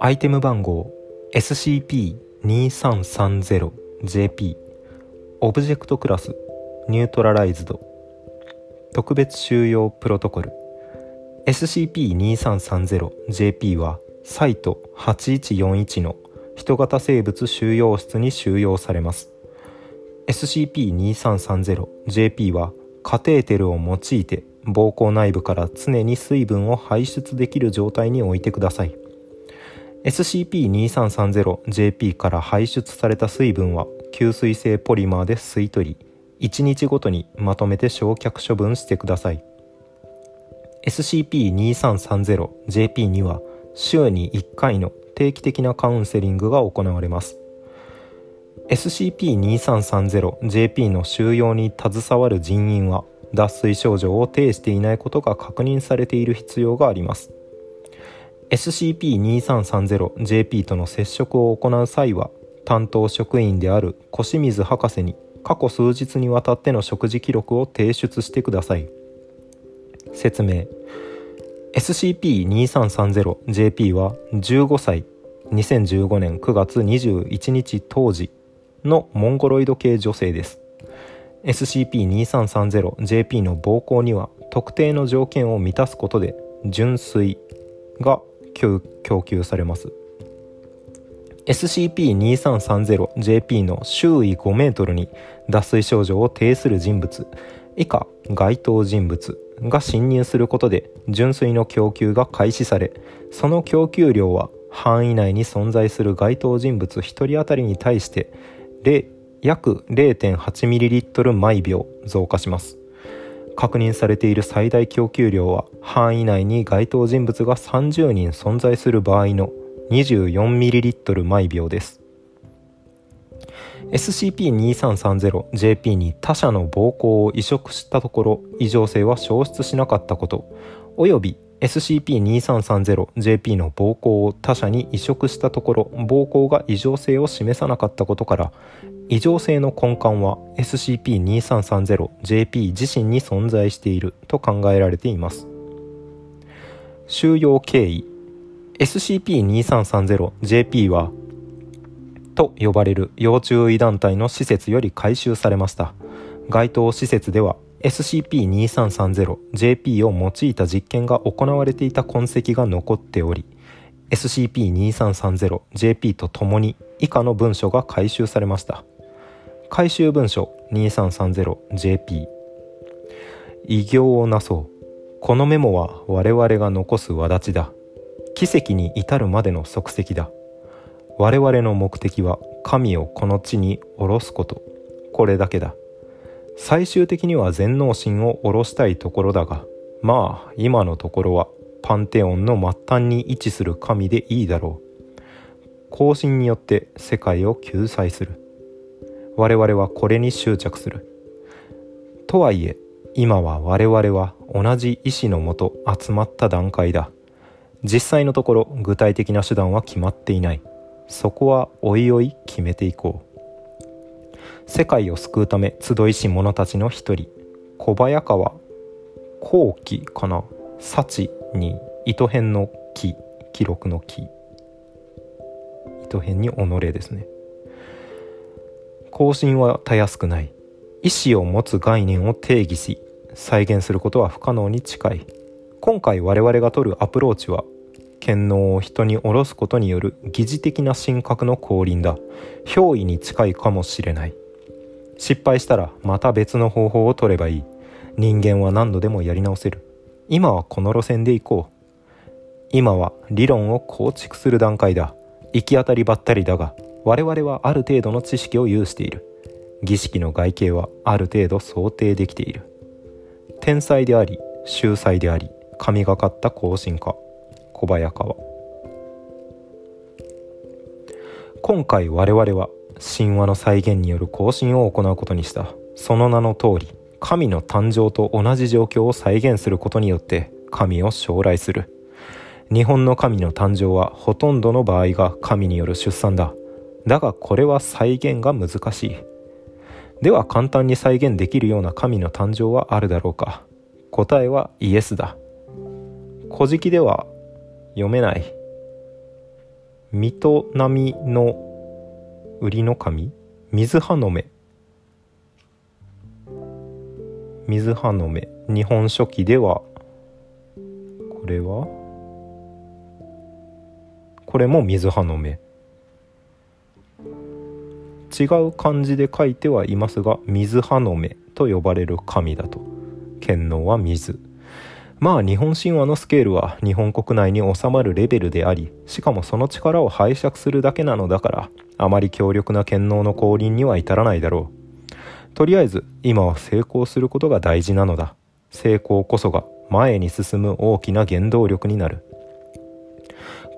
アイテム番号 SCP-2330JP オブジェクトクラス Neutralized 特別収容プロトコル。SCP-2330JP はサイト8141の人型生物収容室に収容されます。SCP-2330JP はカテーテルを用いて膀胱内部から常に水分を排出できる状態に置いてください。SCP-2330JP から排出された水分は吸水性ポリマーで吸い取り1日ごとにまとめて焼却処分してください。SCP-2330JP には週に1回の定期的なカウンセリングが行われます。SCP-2330JP の収容に携わる人員は脱水症状を呈していないことが確認されている必要があります。SCP-2330JP との接触を行う際は担当職員である小清水博士に過去数日にわたっての食事記録を提出してください。説明。SCP-2330JP は15歳2015年9月21日当時のモンゴロイド系女性です。SCP-2330JP の膀胱には特定の条件を満たすことで純水が供給されます。SCP-2330JP の周囲5メートルに脱水症状を呈する人物以下該当人物が侵入することで純水の供給が開始されその供給量は範囲内に存在する該当人物1人当たりに対して約 0.8ml 毎秒増加します。確認されている最大供給量は範囲内に該当人物が30人存在する場合の 24ml 毎秒です。SCP-2330JP に他者の膀胱を移植したところ異常性は消失しなかったことおよび SCP-2330JP の膀胱を他者に移植したところ膀胱が異常性を示さなかったことから異常性の根幹は SCP-2330JP 自身に存在していると考えられています。収容経緯。SCP-2330JP はと呼ばれる要注意団体の施設より回収されました。該当施設では SCP-2330JP を用いた実験が行われていた痕跡が残っており SCP-2330JP とともに以下の文書が回収されました。回収文書 2330JP 偉業をなそう。このメモは我々が残す轍だ。奇跡に至るまでの足跡だ。我々の目的は神をこの地に下ろすこと。これだけだ。最終的には全能神を下ろしたいところだがまあ今のところはパンテオンの末端に位置する神でいいだろう。更新によって世界を救済する。我々はこれに執着する。とはいえ今は我々は同じ意志のもと集まった段階だ。実際のところ具体的な手段は決まっていない。そこはおいおい決めていこう。世界を救うため集いし者たちの一人小早川後期かな？幸に糸編の木記録の木。糸編に己ですね。更新はたやすくない。意思を持つ概念を定義し再現することは不可能に近い。今回我々が取るアプローチは権能を人に下ろすことによる疑似的な神格の降臨だ。憑依に近いかもしれない。失敗したらまた別の方法を取ればいい。人間は何度でもやり直せる。今はこの路線で行こう。今は理論を構築する段階だ。行き当たりばったりだが我々はある程度の知識を有している。儀式の外形はある程度想定できている。天才であり秀才であり神がかった更新家小早川。今回我々は神話の再現による更新を行うことにした。その名の通り神の誕生と同じ状況を再現することによって神を将来する。日本の神の誕生はほとんどの場合が神による出産だ。だがこれは再現が難しい。では簡単に再現できるような神の誕生はあるだろうか。答えはイエスだ。古事記では読めない。水戸波の売りの神。水葉の目。水葉の目。日本書紀ではこれは？これも水葉の目。違う漢字で書いてはいますが水葉の目と呼ばれる神だと。剣能は水。まあ日本神話のスケールは日本国内に収まるレベルでありしかもその力を拝借するだけなのだからあまり強力な剣能の降臨には至らないだろう。とりあえず今は成功することが大事なのだ。成功こそが前に進む大きな原動力になる。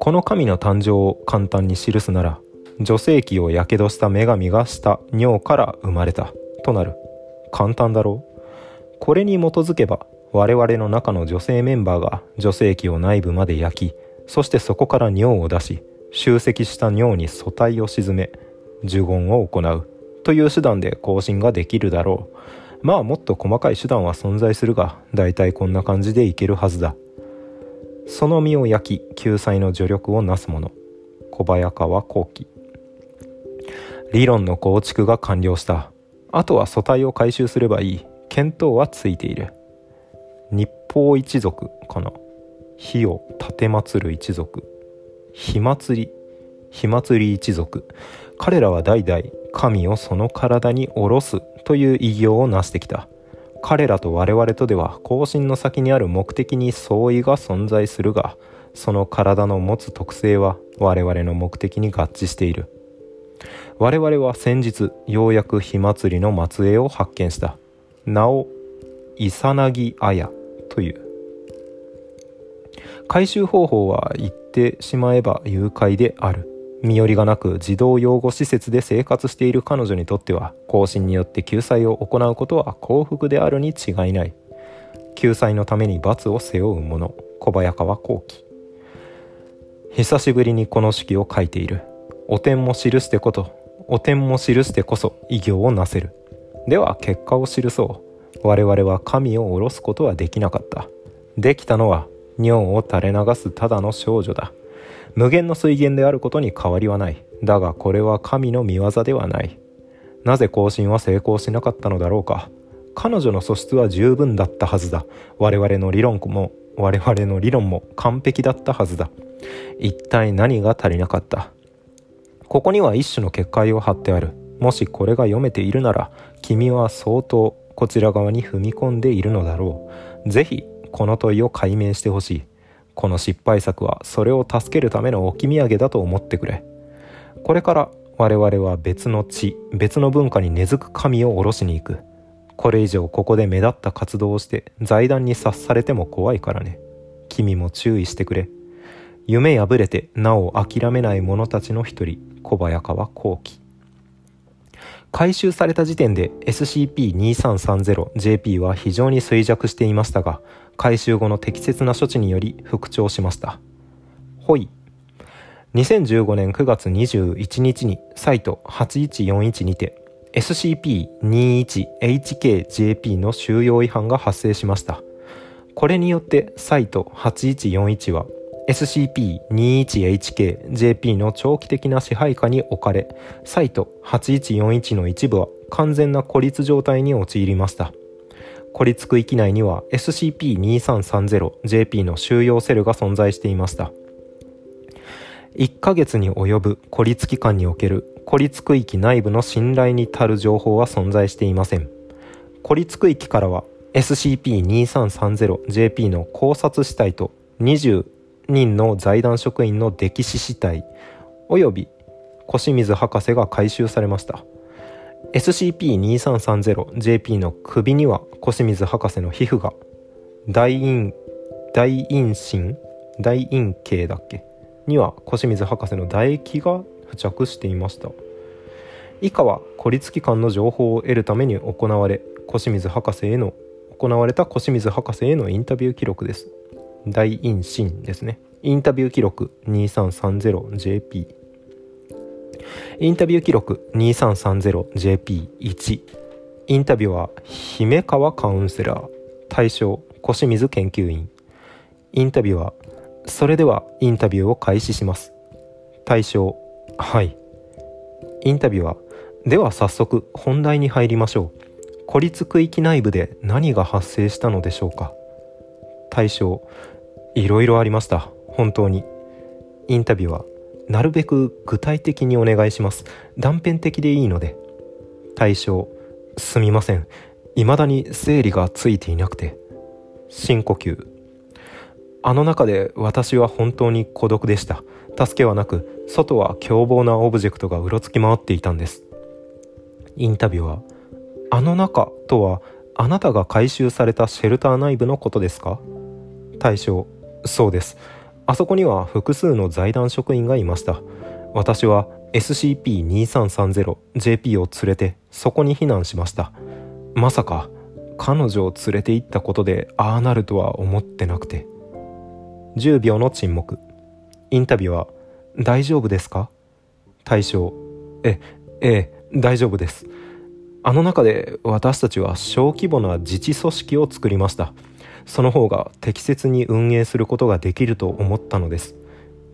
この神の誕生を簡単に記すなら女性器をやけどした女神がした尿から生まれた。となる。簡単だろう。これに基づけば我々の中の女性メンバーが女性器を内部まで焼きそしてそこから尿を出し集積した尿に素体を沈め呪言を行う。という手段で更新ができるだろう。まあもっと細かい手段は存在するが大体こんな感じでいけるはずだ。その身を焼き救済の助力をなす者小早川後期。理論の構築が完了した。あとは素体を回収すればいい。見当はついている。日報一族かな。火を奉る一族。火祭り。火祭り一族。彼らは代々神をその体に下ろす。という偉業を成してきた。彼らと我々とでは後進の先にある目的に相違が存在するがその体の持つ特性は我々の目的に合致している。我々は先日ようやく火祭りの末裔を発見した。名をイサナギアヤという。回収方法は言ってしまえば誘拐である。身寄りがなく児童養護施設で生活している彼女にとっては更新によって救済を行うことは幸福であるに違いない。救済のために罰を背負う者。小早川幸喜。久しぶりにこの式を書いている。お点も記してこと。お点も記してこそ偉業をなせる。では結果を記そう。我々は神を下ろすことはできなかった。できたのは尿を垂れ流すただの少女だ。無限の水源であることに変わりはない。だがこれは神の見業ではない。なぜ更新は成功しなかったのだろうか。彼女の素質は十分だったはずだ。我々の理論も我々の理論も完璧だったはずだ。一体何が足りなかった？ここには一種の結界を貼ってある。もしこれが読めているなら君は相当こちら側に踏み込んでいるのだろう。ぜひこの問いを解明してほしい。この失敗作はそれを助けるための置き土産だと思ってくれ。これから我々は別の地別の文化に根付く神を下ろしに行く。これ以上ここで目立った活動をして財団に察されても怖いからね。君も注意してくれ。夢破れてなお諦めない者たちの一人小早川幸喜。回収された時点で SCP-2330JP は非常に衰弱していましたが回収後の適切な処置により復調しました。ほい。2015年9月21日にサイト8141にて SCP-21HKJP の収容違反が発生しました。これによってサイト8141は SCP-21HK-JP の長期的な支配下に置かれ、サイト8141の一部は完全な孤立状態に陥りました。孤立区域内には SCP-2330JP の収容セルが存在していました。1ヶ月に及ぶ孤立期間における孤立区域内部の信頼に足る情報は存在していません。孤立区域からは SCP-2330JP の考察死体と20人の財団職員の溺死死体及び小水博士が回収されました。SCP-2330JP の首には小清水博士の皮膚が大陰大陰唇大陰茎だっけには小清水博士の唾液が付着していました。以下は孤立機関の情報を得るために行われ小清水博士への行われた小清水博士へのインタビュー記録です。大陰唇ですね。インタビュー記録 2330JP インタビュー記録 2330JP1 インタビューは姫川カウンセラー。対象小水研究員。インタビュアーそれではインタビューを開始します。対象はい。インタビュアーでは早速本題に入りましょう。孤立区域内部で何が発生したのでしょうか。対象いろいろありました。本当に。インタビュアーなるべく具体的にお願いします。断片的でいいので。対象すみません。未だに整理がついていなくて。深呼吸。あの中で私は本当に孤独でした。助けはなく外は凶暴なオブジェクトがうろつき回っていたんです。インタビューはあの中とはあなたが回収されたシェルター内部のことですか？対象そうです。あそこには複数の財団職員がいました。私は SCP-2330JP を連れてそこに避難しました。まさか彼女を連れて行ったことでああなるとは思ってなくて。10秒の沈黙。インタビューは大丈夫ですか？対象えええ大丈夫です。あの中で私たちは小規模な自治組織を作りました。その方が適切に運営することができると思ったのです。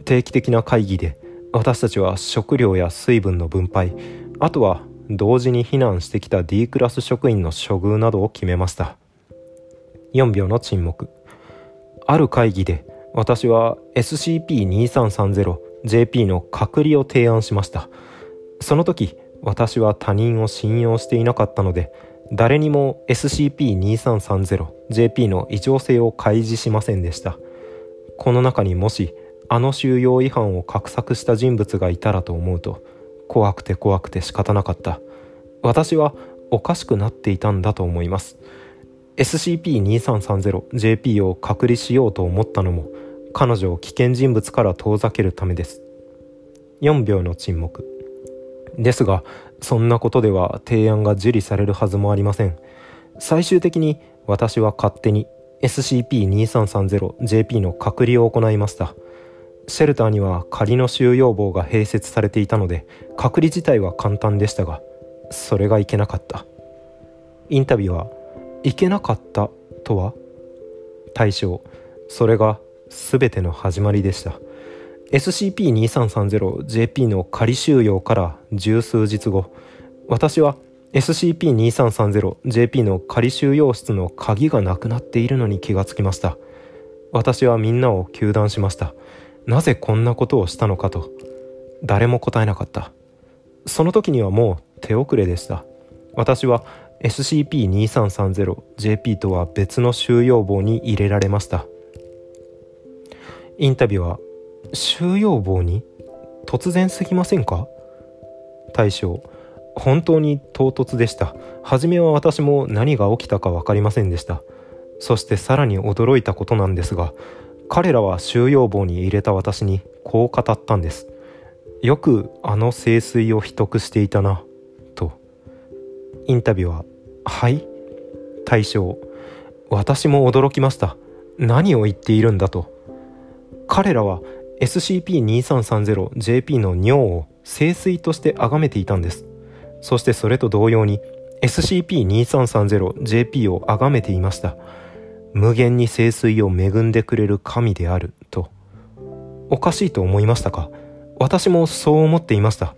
定期的な会議で私たちは食料や水分の分配あとは同時に避難してきた D クラス職員の処遇などを決めました。4秒の沈黙。ある会議で私は SCP-2330JP の隔離を提案しました。その時私は他人を信用していなかったので誰にも SCP-2330JP の異常性を開示しませんでした。この中にもしあの収容違反を画策した人物がいたらと思うと怖くて怖くて仕方なかった。私はおかしくなっていたんだと思います。SCP-2330JP を隔離しようと思ったのも彼女を危険人物から遠ざけるためです。4秒の沈黙。ですがそんなことでは提案が受理されるはずもありません。最終的に私は勝手に SCP-2330JP の隔離を行いました。シェルターには仮の収容房が併設されていたので隔離自体は簡単でしたがそれがいけなかった。インタビューはいけなかったとは？対象。それが全ての始まりでした。SCP-2330JP の仮収容から十数日後。私は SCP-2330JP の仮収容室の鍵がなくなっているのに気がつきました。私はみんなを糾弾しました。なぜこんなことをしたのかと。誰も答えなかった。その時にはもう手遅れでした。私は SCP-2330JP とは別の収容房に入れられました。インタビューは収容房に突然すぎませんか？大将本当に唐突でした。初めは私も何が起きたか分かりませんでした。そしてさらに驚いたことなんですが彼らは収容房に入れた私にこう語ったんです。よくあの聖水を秘匿していたなと。インタビューは「はい?」大将私も驚きました。何を言っているんだと。彼らは SCP-2330JP の尿を聖水として崇めていたんです。そしてそれと同様に SCP-2330JP を崇めていました。無限に聖水を恵んでくれる神であると。おかしいと思いましたか？私もそう思っていました。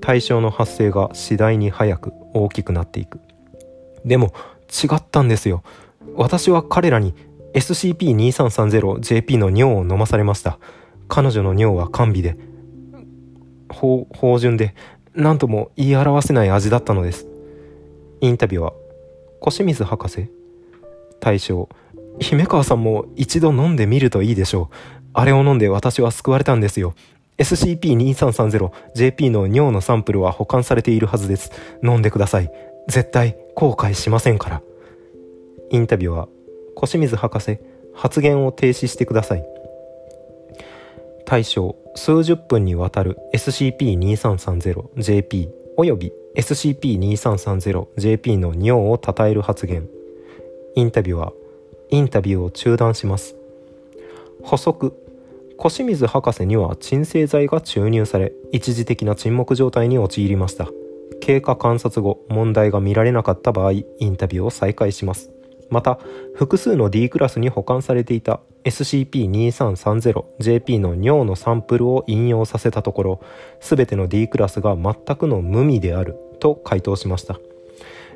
対象の発生が次第に早く大きくなっていく。でも違ったんですよ。私は彼らに SCP-2330JP の尿を飲まされました。彼女の尿は甘美で芳醇で何とも言い表せない味だったのです。インタビューは小清水博士。大将姫川さんも一度飲んでみるといいでしょう。あれを飲んで私は救われたんですよ。SCP-2330JP の尿のサンプルは保管されているはずです。飲んでください。絶対後悔しませんから。インタビューは小清水博士発言を停止してください。対象数十分にわたる SCP-2330JP および SCP-2330JP の尿を称える発言。インタビューはインタビューを中断します。補足小清水博士には鎮静剤が注入され一時的な沈黙状態に陥りました。経過観察後問題が見られなかった場合インタビューを再開します。また複数の D クラスに保管されていた SCP-2330JP の尿のサンプルを引用させたところ全ての D クラスが全くの無味であると回答しました。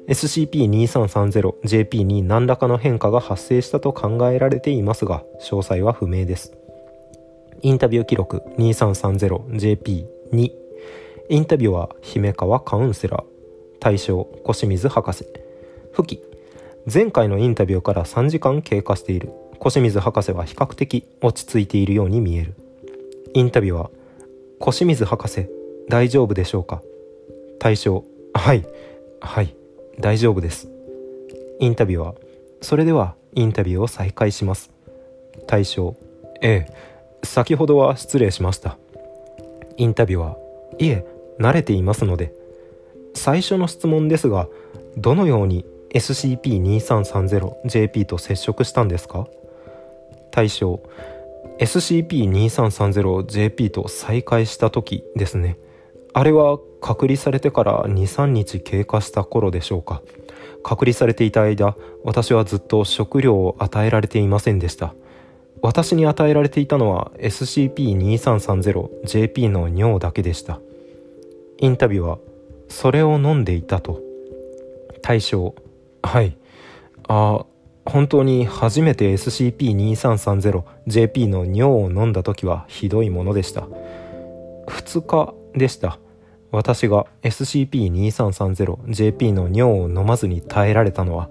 SCP-2330JP に何らかの変化が発生したと考えられていますが詳細は不明です。インタビュー記録 2330JP2 インタビューは姫川カウンセラー。対象小清水博士。付記前回のインタビューから3時間経過している。小清水博士は比較的落ち着いているように見える。インタビューは小清水博士大丈夫でしょうか？対象はいはい大丈夫です。インタビューはそれではインタビューを再開します。対象ええ先ほどは失礼しました。インタビューはいえ慣れていますので最初の質問ですがどのように SCP-2330JP と接触したんですか？対象。SCP-2330JP と再会した時ですね。あれは隔離されてから23日経過した頃でしょうか？隔離されていた間私はずっと食料を与えられていませんでした。私に与えられていたのは SCP-2330JP の尿だけでした。インタビューはそれを飲んでいたと。対象。はい。あ本当に初めて SCP-2330JP の尿を飲んだ時はひどいものでした。2日でした。私が SCP-2330JP の尿を飲まずに耐えられたのは。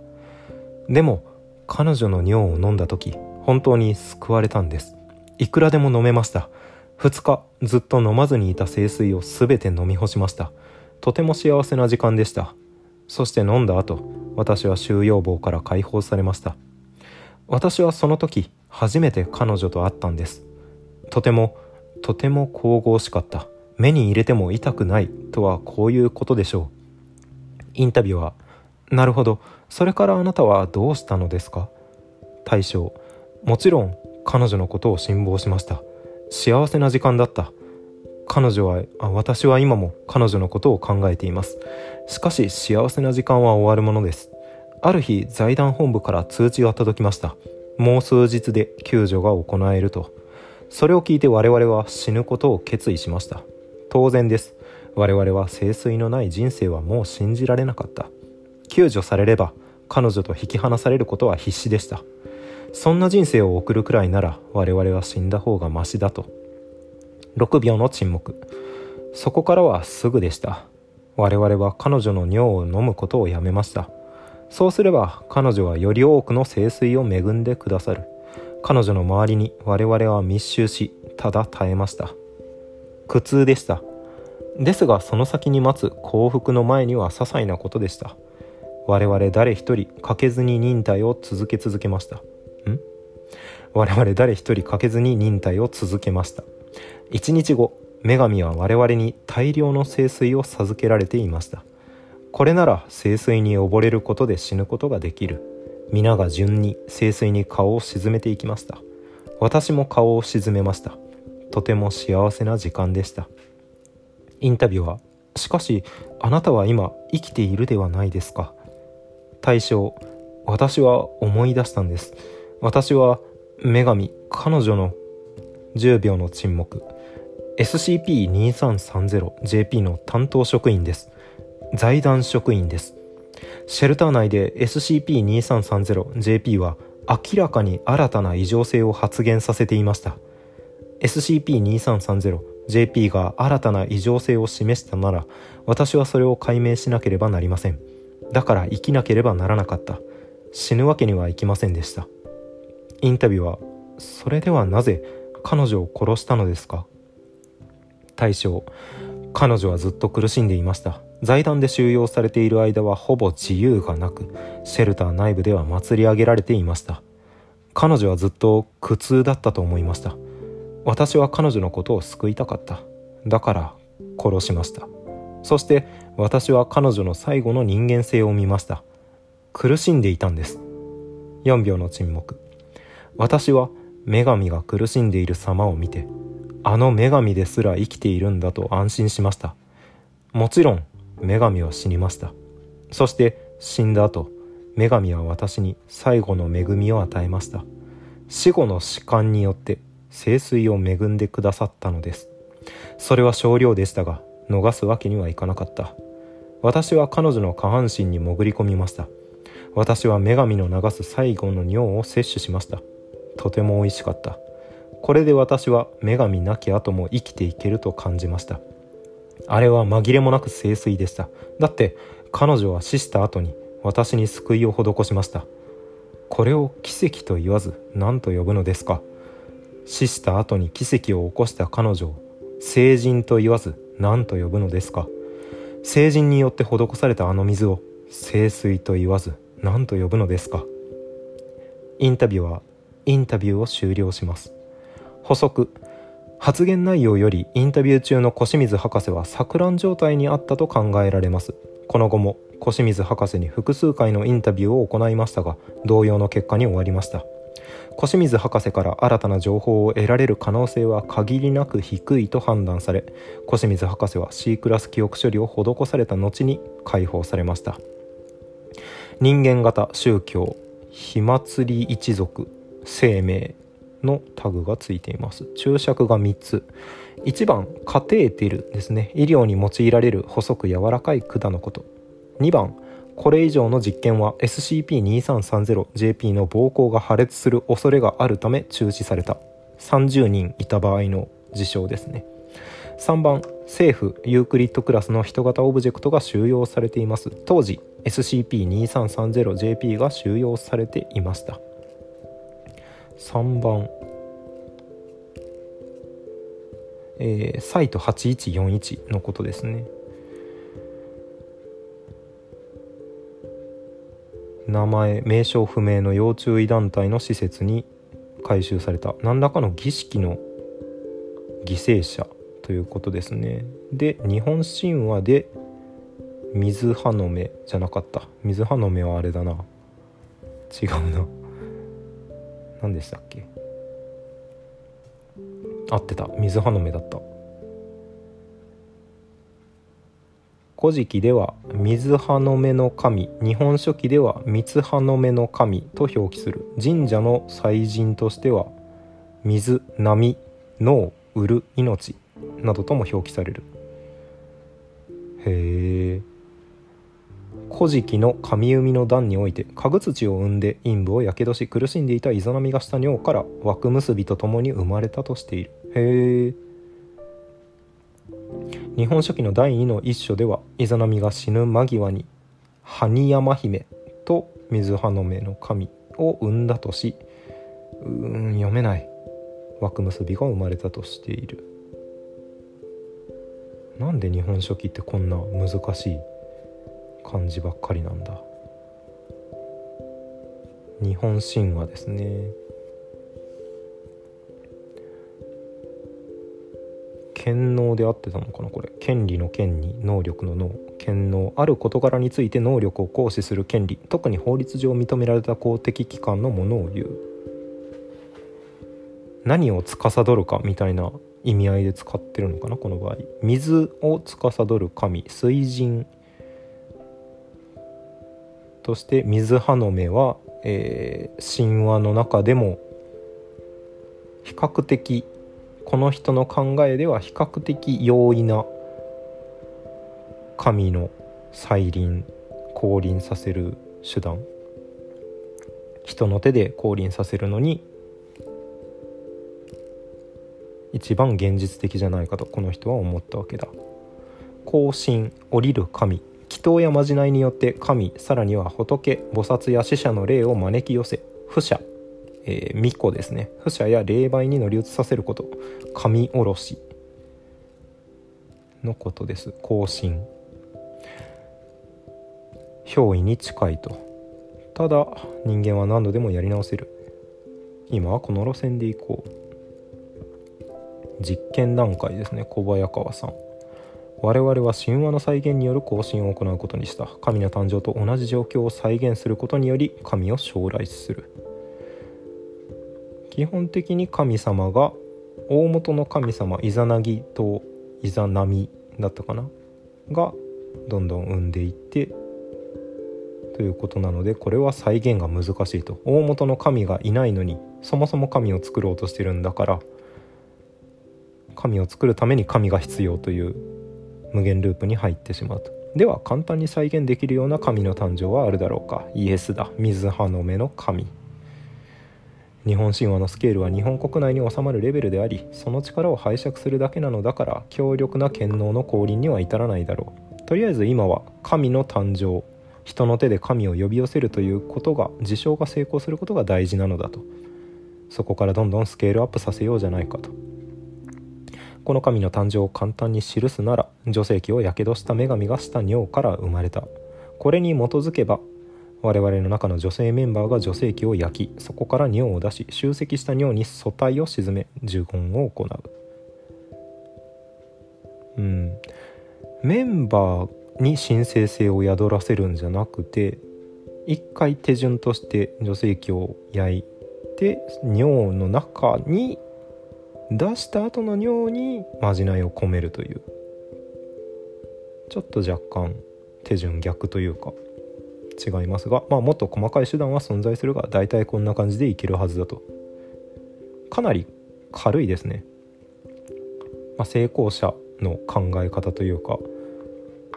でも彼女の尿を飲んだ時本当に救われたんです。いくらでも飲めました。2日ずっと飲まずにいた清水を全て飲み干しました。とても幸せな時間でした。そして飲んだ後私は収容棒から解放されました。私はその時初めて彼女と会ったんです。とてもとても神々しかった。目に入れても痛くないとはこういうことでしょう。インタビューはなるほど。それからあなたはどうしたのですか？大将もちろん彼女のことを辛抱しました。幸せな時間だった。彼女は私は今も彼女のことを考えています。しかし幸せな時間は終わるものです。ある日財団本部から通知が届きました。もう数日で救助が行えると。それを聞いて我々は死ぬことを決意しました。当然です。我々は清水のない人生はもう信じられなかった。救助されれば彼女と引き離されることは必死でした。そんな人生を送るくらいなら我々は死んだ方がマシだと。6秒の沈黙。そこからはすぐでした。我々は彼女の尿を飲むことをやめました。そうすれば彼女はより多くの清水を恵んでくださる。彼女の周りに我々は密集しただ耐えました。苦痛でした。ですがその先に待つ幸福の前には些細なことでした。我々誰一人かけずに忍耐を続け続けました。ん？我々誰一人かけずに忍耐を続けました。1日後女神は我々に大量の聖水を授けられていました。これなら聖水に溺れることで死ぬことができる。皆が順に聖水に顔を沈めていきました。私も顔を沈めました。とても幸せな時間でした。インタビューはしかしあなたは今生きているではないですか。対象私は思い出したんです。私は女神彼女の10秒の沈黙。SCP-2330JP の担当職員です。財団職員です。シェルター内で SCP-2330JP は明らかに新たな異常性を発現させていました。SCP-2330JP が新たな異常性を示したなら私はそれを解明しなければなりません。だから生きなければならなかった。死ぬわけにはいきませんでした。インタビューはそれではなぜ彼女を殺したのですか？大将彼女はずっと苦しんでいました。財団で収容されている間はほぼ自由がなくシェルター内部では祭り上げられていました。彼女はずっと苦痛だったと思いました。私は彼女のことを救いたかった。だから殺しました。そして私は彼女の最後の人間性を見ました。苦しんでいたんです。4秒の沈黙。私は女神が苦しんでいる様を見てあの女神ですら生きているんだと安心しました。もちろん女神は死にました。そして死んだ後女神は私に最後の恵みを与えました。死後の士官によって聖水を恵んでくださったのです。それは少量でしたが逃すわけにはいかなかった。私は彼女の下半身に潜り込みました。私は女神の流す最後の尿を摂取しました。とても美味しかった。これで私は女神なき後も生きていけると感じました。あれは紛れもなく聖水でした。だって彼女は死した後に私に救いを施しました。これを奇跡と言わず何と呼ぶのですか。死した後に奇跡を起こした彼女を聖人と言わず何と呼ぶのですか。聖人によって施されたあの水を聖水と言わず何と呼ぶのですか。インタビューはインタビューを終了します。補足。発言内容よりインタビュー中の小清水博士は錯乱状態にあったと考えられます。この後も小清水博士に複数回のインタビューを行いましたが同様の結果に終わりました。小清水博士から新たな情報を得られる可能性は限りなく低いと判断され小清水博士は C クラス記憶処理を施された後に解放されました。人間型宗教火祭り一族。生命のタグがついています。注釈が3つ。1番カテーテルですね。医療に用いられる細く柔らかい管のこと。2番これ以上の実験は SCP-2330JP の膀胱が破裂する恐れがあるため中止された。30人いた場合の事象ですね。3番政府ユークリッドクラスの人型オブジェクトが収容されています。当時 SCP-2330JP が収容されていました。3番。えー、サイト8141のことですね。名前名称不明の要注意団体の施設に回収された。何らかの儀式の犠牲者ということですね。で日本神話で水葉の目じゃなかった。水葉の目はあれだな。違うな。何でしたっけ？合ってた。水葉の目だった。古事記では水葉の目の神。日本書紀では三葉の目の神。と表記する。神社の祭神としては水波脳売る命。などとも表記される。へえ。古事記の神海の段において家具土を生んで陰部をやけどし苦しんでいたイザナミがした尿から枠結びとともに生まれたとしている。へえ日本書紀の第2の一書ではイザナミが死ぬ間際に埴山姫と水葉の目の神を産んだとしうーん読めない。枠結びが生まれたとしている。なんで日本書紀ってこんな難しい漢字ばっかりなんだ。日本神話ですね。権能であってたのかなこれ。権利の権に能力の能。権能ある事柄について能力を行使する権利。特に法律上認められた公的機関のものを言う。何を司るかみたいな意味合いで使ってるのかなこの場合。水を司る神。水神。として水葉の目は、えー、神話の中でも比較的この人の考えでは比較的容易な神の再臨降臨させる手段。人の手で降臨させるのに一番現実的じゃないかとこの人は思ったわけだ。降神降りる神。祷やまじないによって神さらには仏菩薩や死者の霊を招き寄せ不者えー、巫女ですね。不者や霊媒に乗り移させること神おろしのことです。更新憑依に近いと。ただ人間は何度でもやり直せる。今はこの路線で行こう。実験段階ですね。小早川さん。我々は神話の再現による更新を行うことにした。神の誕生と同じ状況を再現することにより神を将来する。基本的に神様が大元の神様イザナギとイザナミだったかな？がどんどん産んでいってということなのでこれは再現が難しいと。大元の神がいないのにそもそも神を作ろうとしてるんだから神を作るために神が必要という無限ループに入ってしまうと。では簡単に再現できるような神の誕生はあるだろうか。イエスだ。水葉の目の神。日本神話のスケールは日本国内に収まるレベルでありその力を拝借するだけなのだから強力な権能の降臨には至らないだろう。とりあえず今は神の誕生。人の手で神を呼び寄せるということが事象が成功することが大事なのだと。そこからどんどんスケールアップさせようじゃないかと。この神の誕生を簡単に記すなら女性器をやけどした女神がした尿から生まれた。これに基づけば我々の中の女性メンバーが女性器を焼きそこから尿を出し集積した尿に素体を沈め呪言を行う。うん。メンバーに神聖性を宿らせるんじゃなくて一回手順として女性器を焼いて尿の中に出した後の尿にまじないを込めるという。ちょっと若干手順逆というか違いますが、まあ、もっと細かい手段は存在するが大体こんな感じでいけるはずだと。かなり軽いですね、まあ、成功者の考え方というか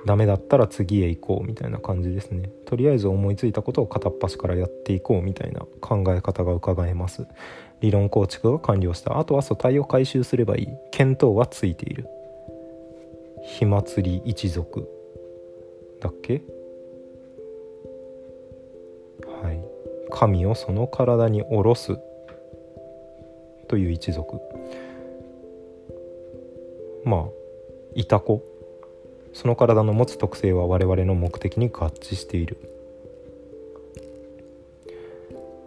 ダメだったら次へ行こうみたいな感じですね。とりあえず思いついたことを片っ端からやっていこうみたいな考え方が伺えます。理論構築が完了した。あとは素体を回収すればいい。見当はついている。火祭り一族。だっけ？はい。神をその体に下ろす。という一族。まあいた子。その体の持つ特性は我々の目的に合致している。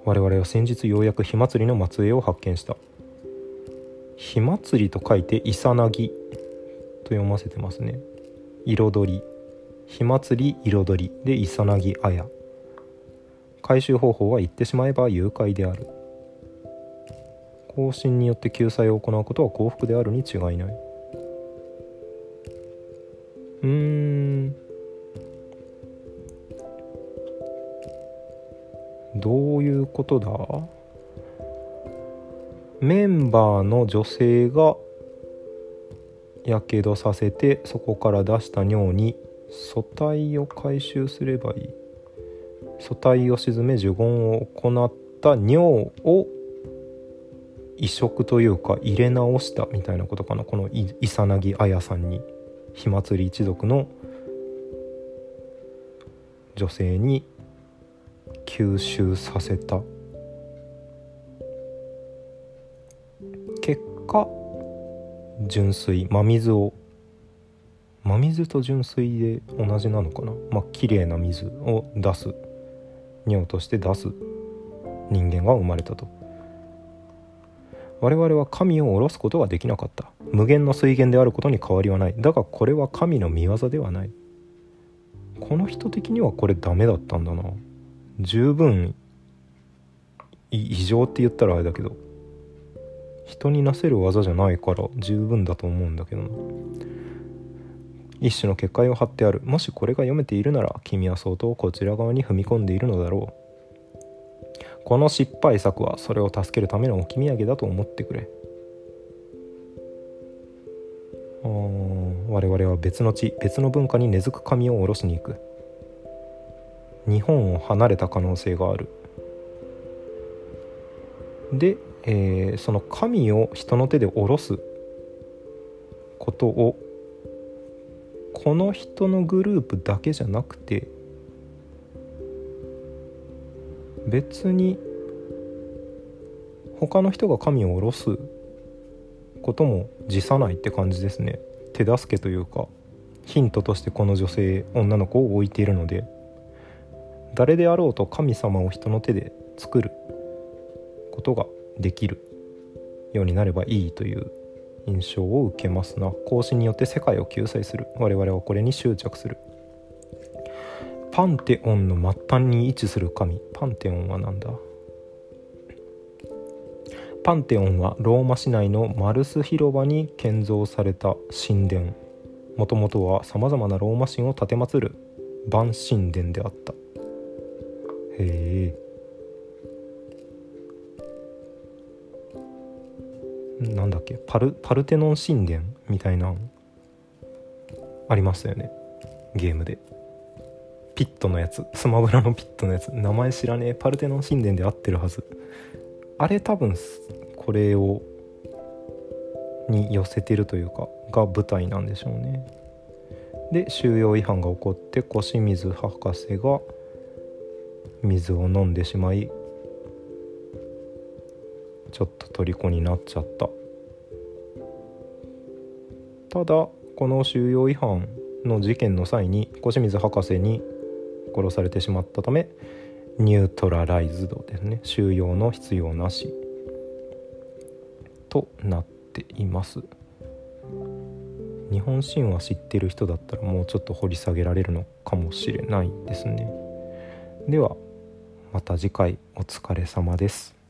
我々は先日ようやく火祭りの末裔を発見した。火祭りと書いて「イサナギ」と読ませてますね。彩り。火祭り彩り。でイサナギあや。回収方法は言ってしまえば誘拐である。更新によって救済を行うことは幸福であるに違いない。うん。どういうことだ？メンバーの女性がやけどさせてそこから出した尿に素体を回収すればいい。素体を沈め呪言を行った尿を移植というか入れ直したみたいなことかな？このイサナギ綾さんに。火祭り一族の女性に吸収させた。結果純粋真水を。真水と純水で同じなのかな？まあ綺麗な水を出す。尿として出す。人間が生まれたと。我々は神を下ろすことはできなかった。無限の水源であることに変わりはない。だがこれは神の見業ではない。この人的にはこれダメだったんだな。十分異常って言ったらあれだけど人になせる技じゃないから十分だと思うんだけど一種の結界を張ってある。もしこれが読めているなら君は相当こちら側に踏み込んでいるのだろう。この失敗作はそれを助けるための置き土産だと思ってくれ。我々は別の地別の文化に根付く神を下ろしに行く。日本を離れた可能性がある。で、えー、その神を人の手で下ろすことをこの人のグループだけじゃなくて別に他の人が神を下ろすことも辞さないって感じですね。手助けというかヒントとしてこの女性女の子を置いているので。誰であろうと神様を人の手で作ることができるようになればいいという印象を受けますな。孔子によって世界を救済する。我々はこれに執着する。パンテオンの末端に位置する神。パンテオンは何だ？パンテオンはローマ市内のマルス広場に建造された神殿。もともとはさまざまなローマ神を奉る万神殿であった。へえなんだっけ？パルパルテノン神殿みたいなありましたよね。ゲームで。ピットのやつ。スマブラのピットのやつ。名前知らねえ。パルテノン神殿で合ってるはず。あれ多分これをに寄せてるというかが舞台なんでしょうね。で収容違反が起こって腰水博士が水を飲んでしまいちょっと虜になっちゃった。ただこの収容違反の事件の際に小清水博士に殺されてしまったためニュートラライズドですね。収容の必要なし。となっています。日本神話知ってる人だったらもうちょっと掘り下げられるのかもしれないですね。ではまた次回お疲れ様です。